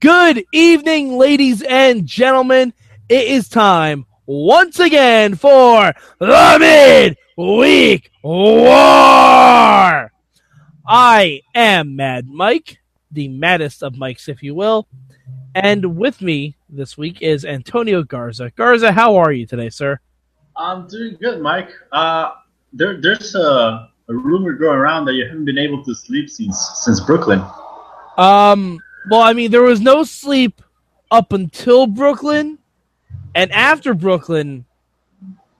Good evening, ladies and gentlemen. It is time once again for the Midweek War. I am Mad Mike, the maddest of Mikes, if you will. And with me this week is Antonio Garza. Garza, how are you today, sir? I'm doing good, Mike. Uh, there, there's a, a rumor going around that you haven't been able to sleep since since Brooklyn. Um, well, I mean, there was no sleep up until Brooklyn, and after Brooklyn,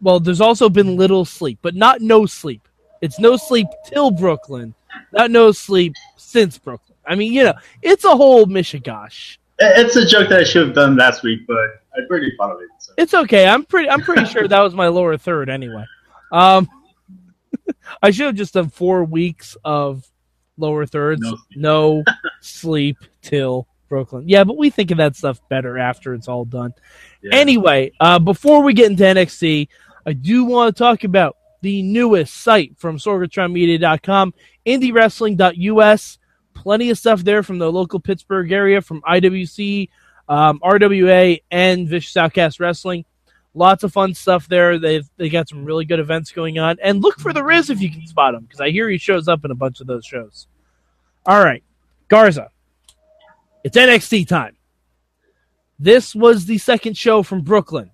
well, there's also been little sleep, but not no sleep. It's no sleep till Brooklyn, not no sleep since Brooklyn. I mean, you know, it's a whole mishigash. It's a joke that I should have done last week, but I pretty fond of it. So. It's okay. I'm pretty. I'm pretty sure that was my lower third anyway. Um, I should have just done four weeks of lower thirds, No no sleep till Brooklyn. Yeah, but we think of that stuff better after it's all done. Yeah. Anyway, uh, before we get into NXT, I do want to talk about the newest site from SorgatronMedia.com, IndieWrestling.us. Plenty of stuff there from the local Pittsburgh area, from IWC, um, RWA, and Vicious Outcast Wrestling. Lots of fun stuff there. They've they got some really good events going on. And look for the Riz if you can spot him, because I hear he shows up in a bunch of those shows. All right, Garza. It's NXT time. This was the second show from Brooklyn.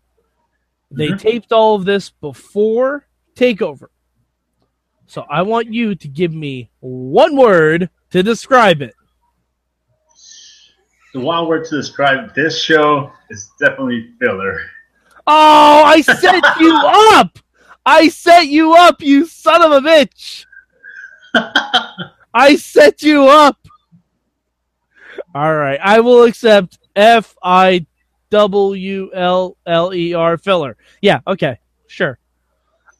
They Mhm. taped all of this before Takeover. So I want you to give me one word to describe it. The one word to describe this show is definitely filler. Oh, I set you up! I set you up, you son of a bitch! I set you up! All right, I will accept F I W L L E R filler. Yeah, okay, sure.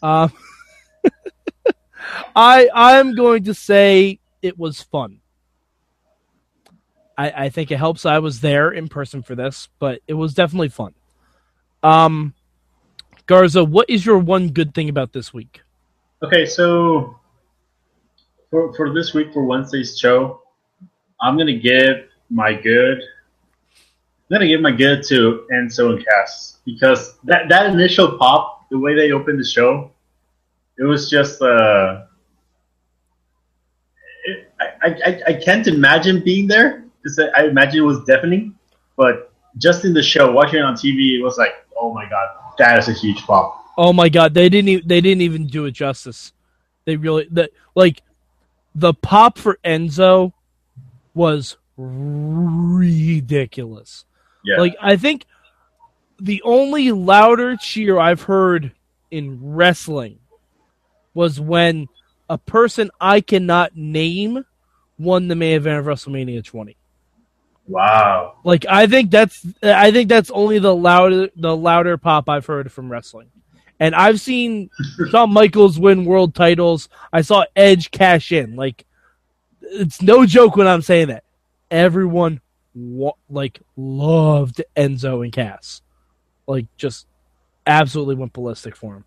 Um, I I'm going to say it was fun. I, I think it helps I was there in person for this, but it was definitely fun. Um, Garza, what is your one good thing about this week? Okay, so for for this week for Wednesday's show, I'm gonna give my good. I'm gonna give my good to Enzo and Cass because that that initial pop, the way they opened the show, it was just uh, I, I I can't imagine being there because I, I imagine it was deafening, but just in the show, watching it on TV, it was like, oh my god, that is a huge pop. Oh my god, they didn't even, they didn't even do it justice. They really that like the pop for Enzo was ridiculous. Yeah, Like I think the only louder cheer I've heard in wrestling was when a person I cannot name won the main event of WrestleMania 20. Wow. Like I think that's I think that's only the louder the louder pop I've heard from wrestling. And I've seen Shawn Michaels win world titles. I saw Edge cash in. Like it's no joke when I'm saying that. Everyone wa- like loved Enzo and Cass. Like just absolutely went ballistic for him.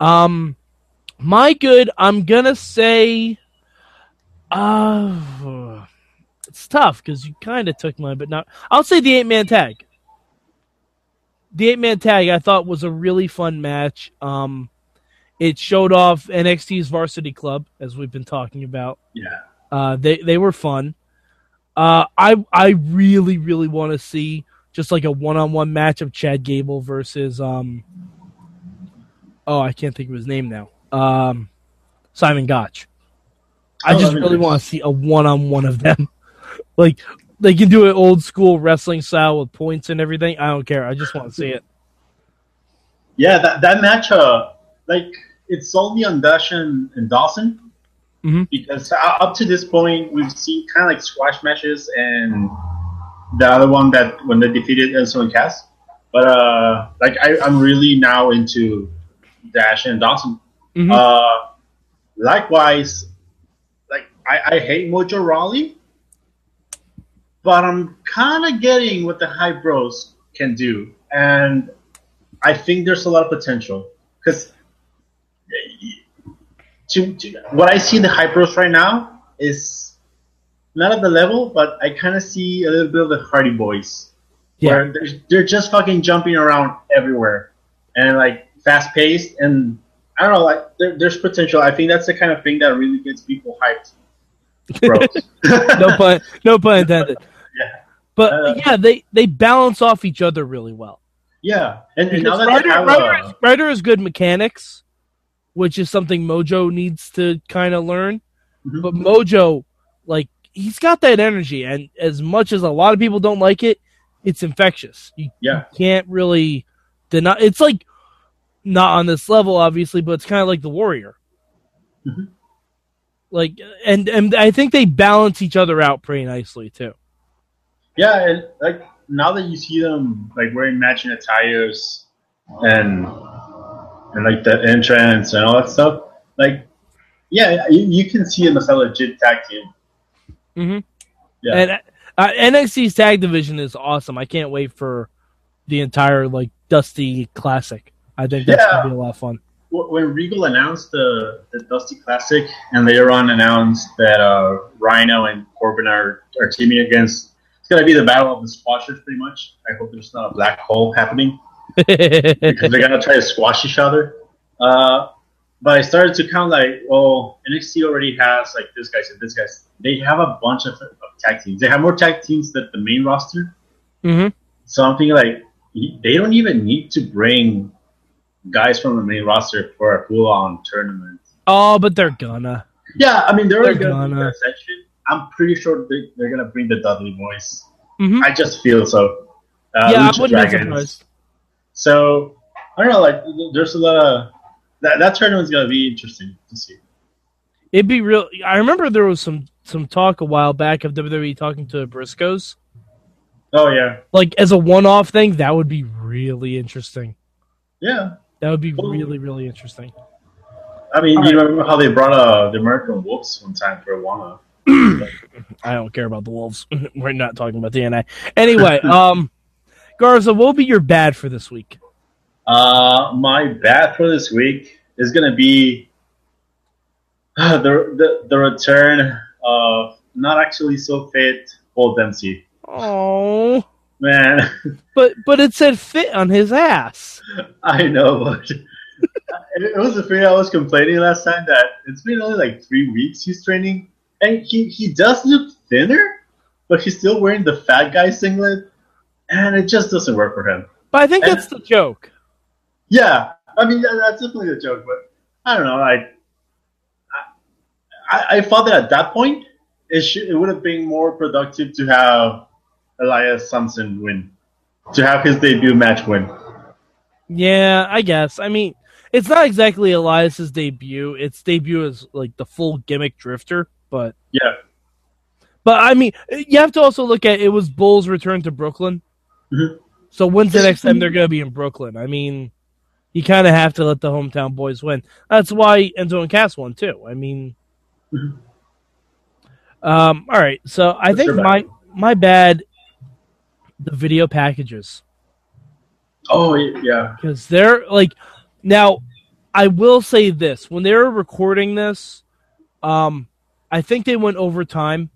Um my good, I'm going to say uh it's tough because you kind of took mine, but not. I'll say the eight man tag. The eight man tag I thought was a really fun match. Um, it showed off NXT's Varsity Club as we've been talking about. Yeah. Uh, they they were fun. Uh, I I really really want to see just like a one on one match of Chad Gable versus um. Oh, I can't think of his name now. Um, Simon Gotch. I Oh, just really want to see a one on one of them. Like they can do it old school wrestling style with points and everything. I don't care. I just want to see it. Yeah, that, that match, uh, like, it sold me on Dash and, and Dawson, Mhm. because uh, up to this point we've seen kind of like squash matches and the other one that when they defeated Enzo and Cass. But uh, like I, I'm really now into Dash and Dawson. Mhm. Uh, likewise, like I, I hate Mojo Rawley, but I'm kind of getting what the Hype Bros can do, and I think there's a lot of potential because to, to what I see in the Hype Bros right now is not at the level, but I kind of see a little bit of the Hardy Boys, Yeah. where they're, they're just fucking jumping around everywhere and like fast paced and I don't know, like there, there's potential. I think that's the kind of thing that really gets people hyped. Bros. no pun, no pun intended. But Uh, yeah, they they balance off each other really well. yeah, and, and now that Ryder, Ryder, a, is, Ryder is good mechanics, which is something Mojo needs to kind of learn. Mhm. But Mojo, like, he's got that energy, and as much as a lot of people don't like it, it's infectious. You, Yeah. you can't really deny. It's like not on this level, obviously, but it's kind of like the Warrior. Mhm. Like, and and I think they balance each other out pretty nicely too. Yeah, and like now that you see them like wearing matching attires and and like the entrance and all that stuff, like yeah, you, you can see them as a legit tag team. Mm-hmm. Yeah. And uh, NXT's tag division is awesome. I can't wait for the entire like Dusty Classic. I think that's Yeah. gonna be a lot of fun. When Regal announced the, the Dusty Classic and later on announced that uh, Rhyno and Corbin are, are teaming against, it's going to be the battle of the squashers pretty much. I hope there's not a black hole happening because they're going to try to squash each other. Uh, but I started to count like, well, NXT already has like this guy and this guys. They have a bunch of, of tag teams. They have more tag teams than the main roster. hmm So I'm thinking like they don't even need to bring guys from the main roster for a full-on tournament. Oh, but they're gonna. Yeah, I mean they're, They're gonna. that section. I'm pretty sure they, they're gonna bring the Dudley boys. Mhm. I just feel so. Uh, yeah, I wouldn't be Dragons. surprised. So I don't know. Like, there's a lot of that. That tournament's gonna be interesting to see. It'd be real. I remember there was some some talk a while back of WWE talking to Briscoes, Oh yeah, like as a one off thing. That would be really interesting. yeah. That would be really really interesting. I mean, All you right. remember how they brought uh, the American Wolves one time for Awana? I don't care about the Wolves. We're not talking about TNA. Anyway, um, Garza, what will be your bad for this week? Uh, my bad for this week is gonna be the the, the return of not actually so fit Bull Dempsey. Oh, Man, but but it said fit on his ass. I know, but it was the thing I was complaining last time that it's been only like three weeks he's training, and he he does look thinner, but he's still wearing the fat guy singlet, and it just doesn't work for him. But I think that's the joke. Yeah, I mean that, that's definitely a joke, but I don't know. I I, I thought that at that point it should it would have been more productive to have Elias Samson win, to have his debut match win. Yeah, I guess. I mean, it's not exactly Elias's debut. Its debut is like the full gimmick drifter, but Yeah, but I mean, you have to also look at it was Bull's return to Brooklyn. Mhm. So when's the next time they're going to be in Brooklyn? I mean, you kind of have to let the hometown boys win. That's why Enzo and Cass won too. I mean, Mhm. um, all right. So I What's think your bad? my my bad, the video packages. Oh yeah, because they're like now i will say this when they were recording this um i think they went overtime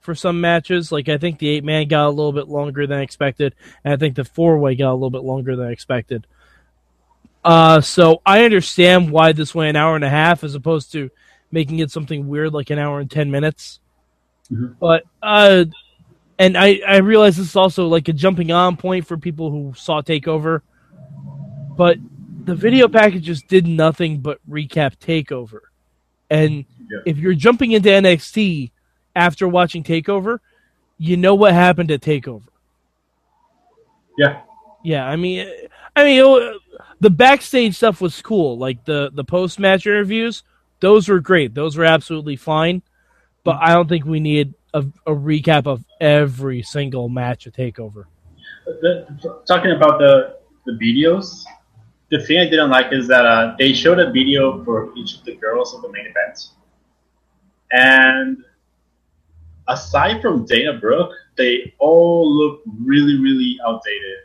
for some matches like i think the eight man got a little bit longer than expected and i think the four way got a little bit longer than expected uh so i understand why this went an hour and a half as opposed to making it something weird like an hour and 10 minutes Mhm. but uh and I, I realize this is also like a jumping on point for people who saw Takeover, but the video packages did nothing but recap Takeover. And Yeah. if you're jumping into NXT after watching Takeover, you know what happened at Takeover. yeah. Yeah, I mean, I mean, it, the backstage stuff was cool. Like the the post match interviews those were great. Those were absolutely fine. But I don't think we need a, a recap of every single match of Takeover. The, talking about the the videos, the thing I didn't like is that uh, they showed a video for each of the girls of the main event, and aside from Dana Brooke, they all look really, really outdated.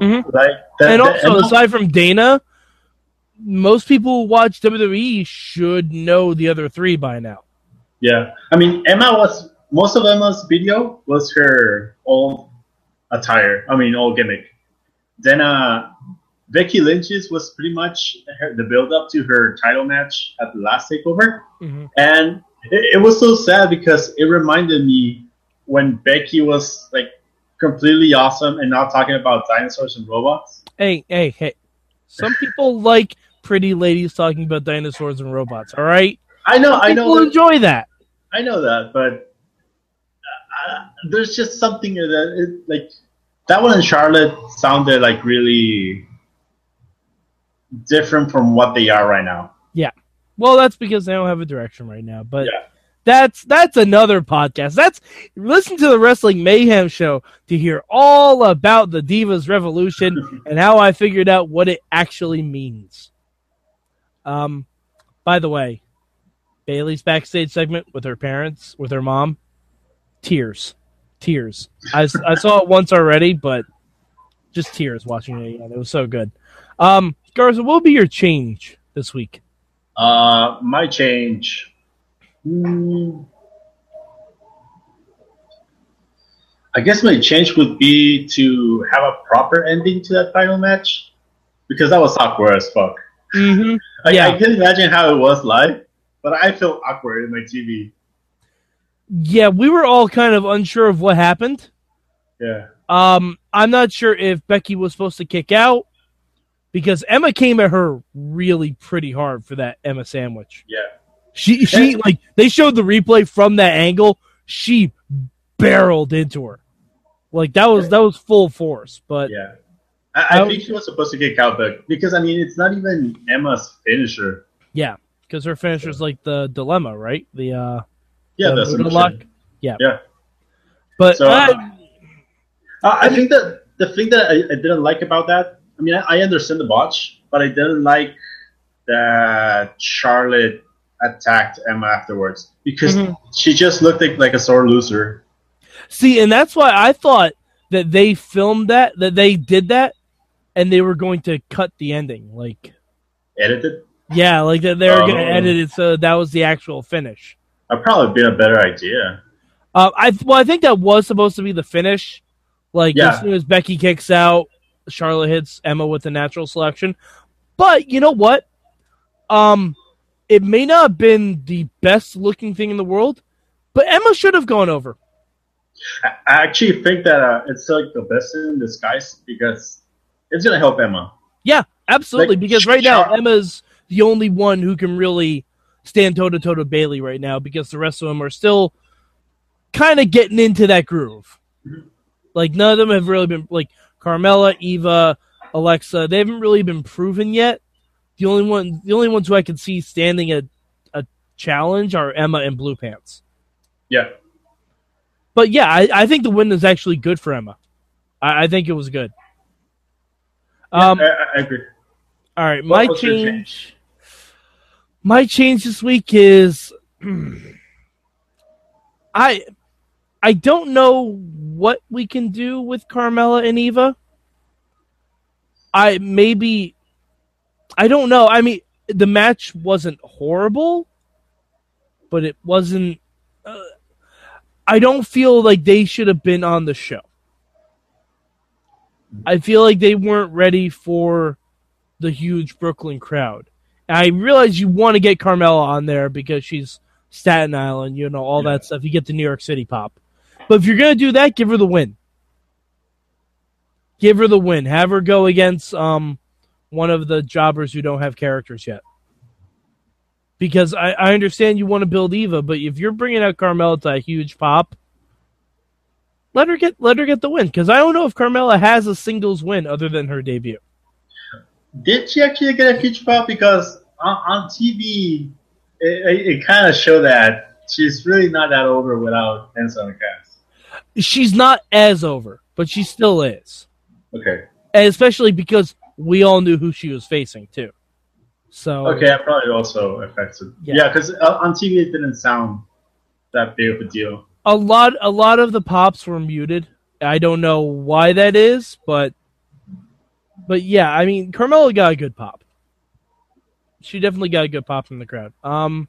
Mhm. Like, and also, aside from Dana, most people who watch WWE should know the other three by now. yeah, I mean, Emma was most of Emma's video was her old attire. I mean, old gimmick. Then uh, Becky Lynch's was pretty much her, the build up to her title match at the last Takeover. And it, it was so sad because it reminded me when Becky was like completely awesome and not talking about dinosaurs and robots. Hey, hey, hey. Some people like pretty ladies talking about dinosaurs and robots, all right? I know, I know, that, enjoy that. I know that, but uh, there's just something that it, like that one in Charlotte sounded like really different from what they are right now. Yeah. Well, that's because they don't have a direction right now. But Yeah. that's that's another podcast. That's listen to the Wrestling Mayhem show to hear all about the Divas Revolution and how I figured out what it actually means. Um, by the way, Bayley's backstage segment with her parents, with her mom, tears, tears. I I saw it once already, but just tears watching it again. It was so good. Um, Garza, what will be your change this week? Uh, my change. Hmm. I guess my change would be to have a proper ending to that final match because that was awkward as fuck. Mm-hmm. I, Yeah. I can imagine how it was live, but I felt awkward in my TV. Yeah, we were all kind of unsure of what happened. Yeah. Um, I'm not sure if Becky was supposed to kick out because Emma came at her really pretty hard for that Emma sandwich. Yeah. She she like they showed the replay from that angle. She barreled into her. Like that was that was full force. But Yeah. I, I I- think she was supposed to kick out, but because I mean, it's not even Emma's finisher. yeah, because her finisher's like the dilemma, right? The uh Yeah, the what lock. Yeah. Yeah. But So, uh, Uh, I think that the thing that I, I didn't like about that, I mean, I, I understand the botch, but I didn't like that Charlotte attacked Emma afterwards because Mhm. she just looked like, like a sore loser. See, and that's why I thought that they filmed that, that they did that, and they were going to cut the ending. Like, Edited. yeah, like that they were going to Oh. edit it so that was the actual finish. That'd probably been a better idea. Uh, I well, I think that was supposed to be the finish. Like Yeah. as soon as Becky kicks out, Charlotte hits Emma with the natural selection. But you know what? Um, it may not have been the best looking thing in the world, but Emma should have gone over. I, actually think that uh, it's like the best in disguise because it's gonna help Emma. Yeah, absolutely. Like, because right now Char- Emma's the only one who can really stand toe to toe to Bayley right now because the rest of them are still kind of getting into that groove. Mhm. Like none of them have really been like Carmella, Eva, Alexa. They haven't really been proven yet. The only one, the only ones who I can see standing a a challenge are Emma and Blue Pants. Yeah. But yeah, I, I think the win is actually good for Emma. I, I think it was good. Um, I, I- I agree. All right, my your change. My change this week is I I don't know what we can do with Carmella and Eva. I maybe I don't know. I mean, the match wasn't horrible, but it wasn't uh, I don't feel like they should have been on the show. I feel like they weren't ready for the huge Brooklyn crowd. And I realize you want to get Carmella on there because she's Staten Island, you know, all Yeah. that stuff. You get the New York City pop. But if you're going to do that, give her the win. Give her the win. Have her go against um, one of the jobbers who don't have characters yet. Because I, I understand you want to build Eva, but if you're bringing out Carmella to a huge pop, let her get let her get the win. Because I don't know if Carmella has a singles win other than her debut. Did she actually get a huge pop? Because on, on TV, it, it, it kind of showed that she's really not that over without Enzo and Cass. She's not as over, but she still is. Okay. And especially because we all knew who she was facing too. So Okay, that probably also affects it. Yeah. Yeah, because on TV it didn't sound that big of a deal. a lot a lot of the pops were muted. I don't know why that is, but but yeah, I mean Carmella got a good pop. She definitely got a good pop from the crowd. Um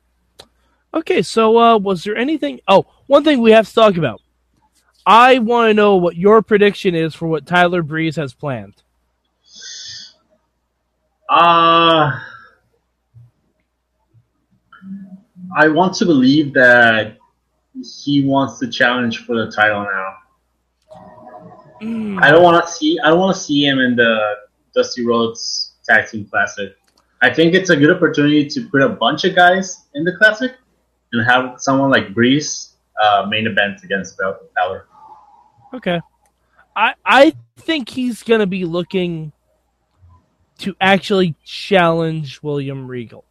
okay, so uh was there anything Oh, one thing we have to talk about. I want to know what your prediction is for what Tyler Breeze has planned. Uh I want to believe that he wants to challenge for the title now. I don't want to see. I don't want to see him in the Dusty Rhodes Tag Team Classic. I think it's a good opportunity to put a bunch of guys in the Classic and have someone like Breeze uh, main event against Balor. Okay. I I think he's gonna be looking to actually challenge William Regal.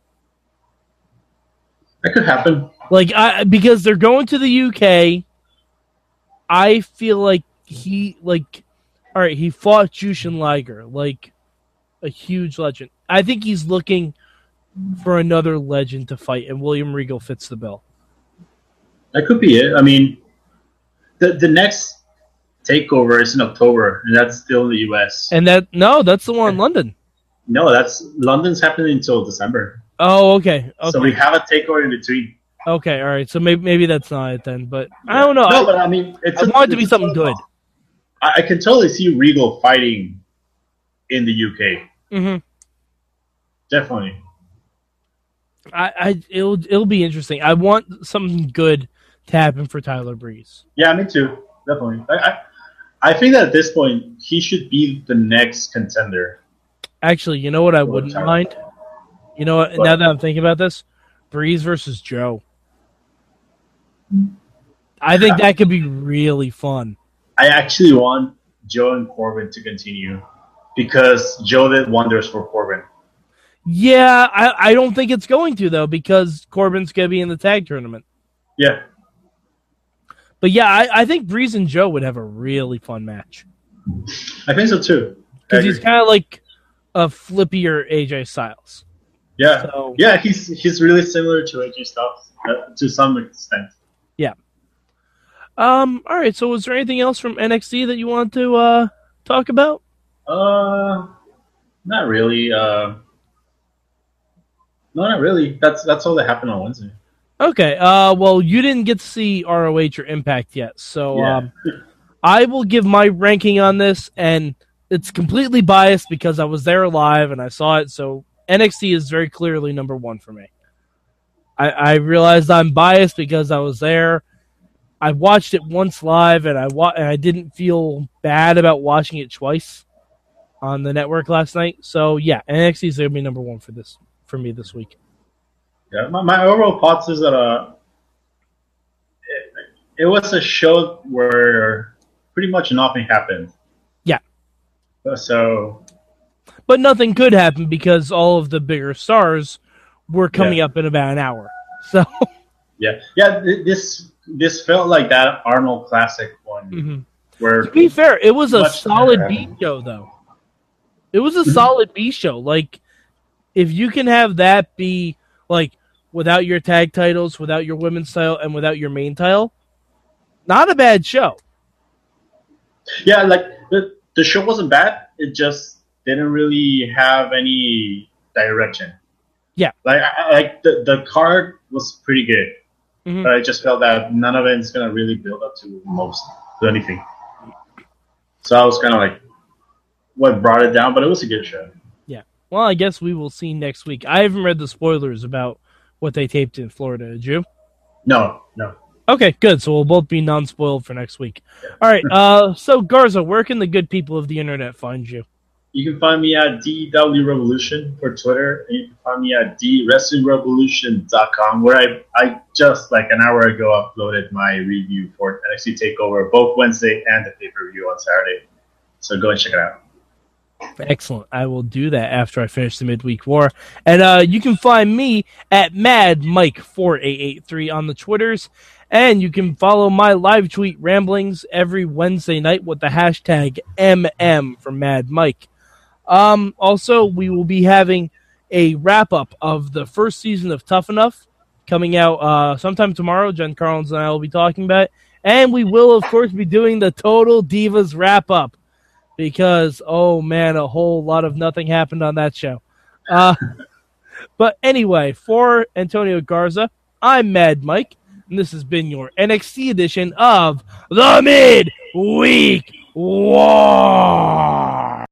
That could happen. Like I because they're going to the UK. I feel like he like all right, he fought Jushin Liger, like a huge legend. I think he's looking for another legend to fight, and William Regal fits the bill. That could be it. I mean, the the next takeover is in October, and that's still in the U.S. And that no, that's the one in London. no, that's London's happening until December. Oh, okay. Okay. So we have a takeover in between. okay, all right. So maybe maybe that's not it then, but I don't know. No, I- but I mean, it's I a- want it to be something good. I, I can totally see Regal fighting in the UK. Mm-hmm. Definitely. I, I it'll it'll be interesting. I want something good to happen for Tyler Breeze. Yeah, me too. Definitely. I, I, I think that at this point he should be the next contender. Actually, you know what I wouldn't mind? You know what? What? Now that I'm thinking about this, Breeze versus Joe. I think that could be really fun. I actually want Joe and Corbin to continue because Joe did wonders for Corbin. Yeah, I, I don't think it's going to though because Corbin's gonna be in the tag tournament. Yeah, But yeah, I, I think Breeze and Joe would have a really fun match I think so too. Because he's kind of like a flippier AJ Styles. yeah, So yeah. He's he's really similar to AJ Styles uh, to some extent. Yeah. Um. All right. So, was there anything else from NXT that you want to uh talk about? Uh, not really. Uh, no, not really. That's that's all that happened on Wednesday. Okay. Uh. Well, you didn't get to see ROH or Impact yet, so Yeah. um, I will give my ranking on this, and it's completely biased because I was there live and I saw it. So NXT is very clearly number one for me. I, I realized I'm biased because I was there. I watched it once live, and I wa- and I didn't feel bad about watching it twice on the network last night. So yeah, NXT is gonna be number one for this for me this week. Yeah, my, my overall thoughts is that uh, it, it was a show where pretty much nothing happened. Yeah. Uh, So but nothing could happen because all of the bigger stars were coming Yeah. up in about an hour. So yeah, yeah. th- This this felt like that Arnold Classic one mhm. where to be fair, it was a solid. B show though. It was a Mhm. solid B show. Like if you can have that be like without your tag titles, without your women's title, and without your main title, not a bad show. yeah, like the the show wasn't bad. It just didn't really have any direction. Yeah. like I, like the the card was pretty good. Mhm. but I just felt that none of it is gonna really build up to most to anything. So I was kind of like, what brought it down, but it was a good show. Yeah. Well, I guess we will see next week. I haven't read the spoilers about what they taped in Florida. Did you? No, no. Okay, good. So we'll both be non-spoiled for next week. All right. Uh, so Garza, where can the good people of the internet find you? You can find me at DW Revolution for Twitter, and you can find me at DWrestlingRevolution.com, where I, I just like an hour ago uploaded my review for NXT Takeover, both Wednesday and the pay per view on Saturday. So go and check it out. Excellent. I will do that after I finish the midweek war. And uh, you can find me at Mad Mike 4883 on the Twitters. And you can follow my live tweet ramblings every Wednesday night with the hashtag MM for Mad Mike. Um, also, we will be having a wrap up of the first season of Tough Enough coming out uh, sometime tomorrow. Jen Carlins and I will be talking about it. And we will, of course, be doing the Total Divas wrap up because, oh man, a whole lot of nothing happened on that show. Uh, but anyway, for Antonio Garza, I'm Mad Mike, and this has been your NXT edition of the Mid Week War.